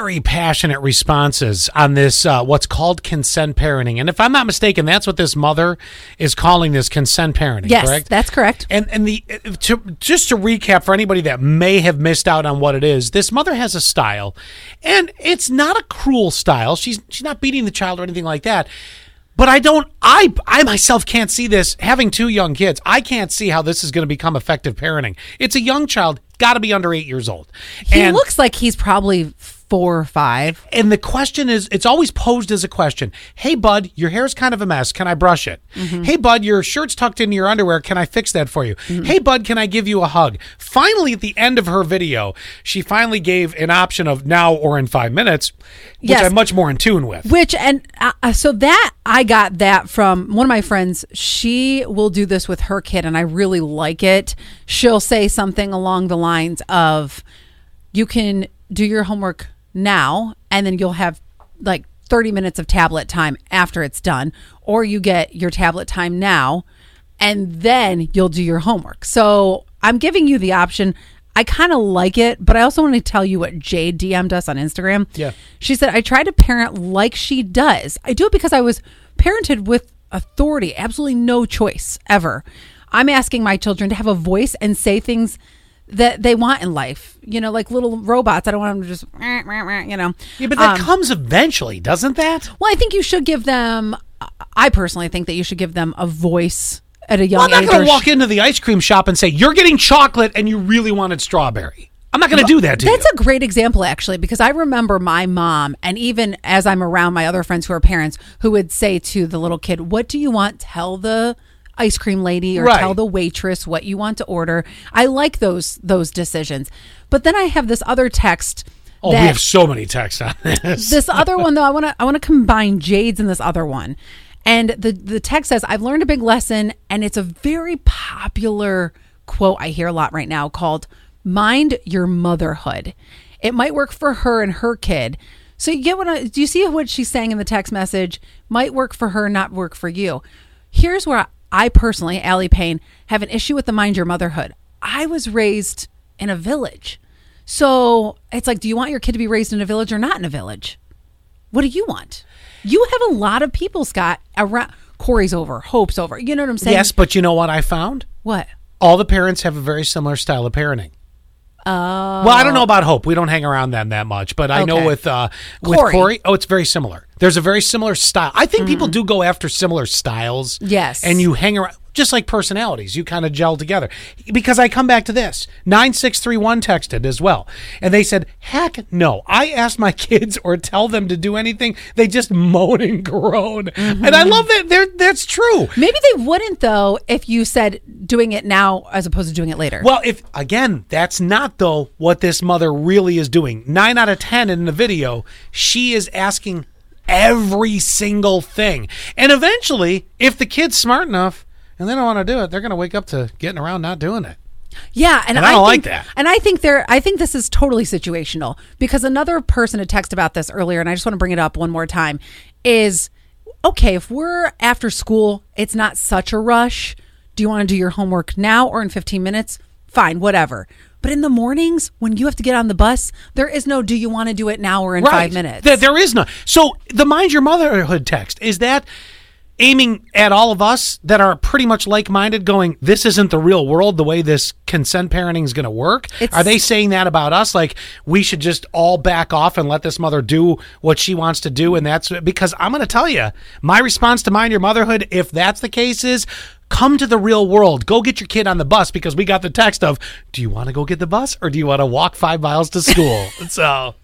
very passionate responses on this, uh, what's called consent parenting. And if I'm not mistaken, that's what this mother is calling this consent parenting, Yes, correct? that's correct. And and the to, just to recap for anybody that may have missed out on what it is, this mother has a style, and it's not a cruel style. She's she's not beating the child or anything like that. But I don't. I I myself can't see this having two young kids. I can't see how this is going to become effective parenting. It's a young child, got to be under eight years old. He and, looks like he's probably four or five. and the question is, it's always posed as a question. Hey, bud, your hair's kind of a mess. Can I brush it? Hey, bud, your shirt's tucked into your underwear. Can I fix that for you? Hey, bud, can I give you a hug? Finally, at the end of her video, she finally gave an option of now or in five minutes, which Yes. I'm much more in tune with. Which and uh, uh, so that I got that from one of my friends. She will do this with her kid, and I really like it. She'll say something along the lines of, "You can do your homework now, and then you'll have like 30 minutes of tablet time after it's done, or you get your tablet time now, and then you'll do your homework." So I'm giving you the option. I kind of like it, but I also want to tell you what Jade DM'd us on Instagram. Yeah. She said, I try to parent like she does. I do it because I was parented with authority, absolutely no choice ever. I'm asking my children to have a voice and say things that they want in life. You know, like little robots. I don't want them to just, you know. Yeah, but that Um, comes eventually, doesn't that? well, I think you should give them, I personally think that you should give them a voice at a young Well, I'm not going to walk into the ice cream shop and say, You're getting chocolate and you really wanted strawberry. I'm not going to do that to That's you. a great example, actually, because I remember my mom, and even as I'm around my other friends who are parents, who would say to the little kid, What do you want? Tell the ice cream lady or Right. tell the waitress what you want to order. I like those those decisions. But then I have this other text. oh, we have so many texts on this. this other one though, I want to I want to combine Jade's and this other one. And the the text says, "I've learned a big lesson, and it's a very popular quote I hear a lot right now called "Mind your motherhood." It might work for her and her kid. So you get what I, do you see what she's saying in the text message? Might work for her, not work for you. Here's where I personally, Allie Payne, have an issue with the mind your motherhood. I was raised in a village. So it's like, do you want your kid to be raised in a village or not in a village? What do you want? You have a lot of people, Scott, around Corey's over, Hope's over. You know what I'm saying? yes, but you know what I found? What? All the parents have a very similar style of parenting. Oh. Well, I don't know about Hope. We don't hang around them that much, but I know with uh, with Corey. Corey. oh, it's very similar. There's a very similar style. I think people mm-hmm. do go after similar styles. Yes. and you hang around just like personalities. You kind of gel together. Because I come back to this nine six three one texted as well, and they said, "Heck no! I ask my kids or tell them to do anything, they just moan and groan." And I mm-hmm. love that. They're, that's true. Maybe they wouldn't though if you said doing it now as opposed to doing it later. Well, if again, that's not though what this mother really is doing. Nine out of ten in the video, she is asking every single thing. And eventually, if the kid's smart enough and they don't want to do it, they're going to wake up to getting around not doing it. Yeah, and, And I don't like that. And I think there, I think this is totally situational because another person had texted about this earlier, and I just want to bring it up one more time. Is okay if we're after school, it's not such a rush. Do you want to do your homework now or in fifteen minutes? Fine, whatever. But in the mornings when you have to get on the bus, there is no do you want to do it now or in five minutes. There, there is no. So the mind your motherhood text is that aiming at all of us that are pretty much like-minded going this isn't the real world the way this consent parenting is going to work. It's- are they saying that about us? Like we should just all back off and let this mother do what she wants to do and that's because i'm going to tell you my response to mind your motherhood if that's the case is come to the real world. Go get your kid on the bus because we got the text of do you want to go get the bus or do you want to walk five miles to school? So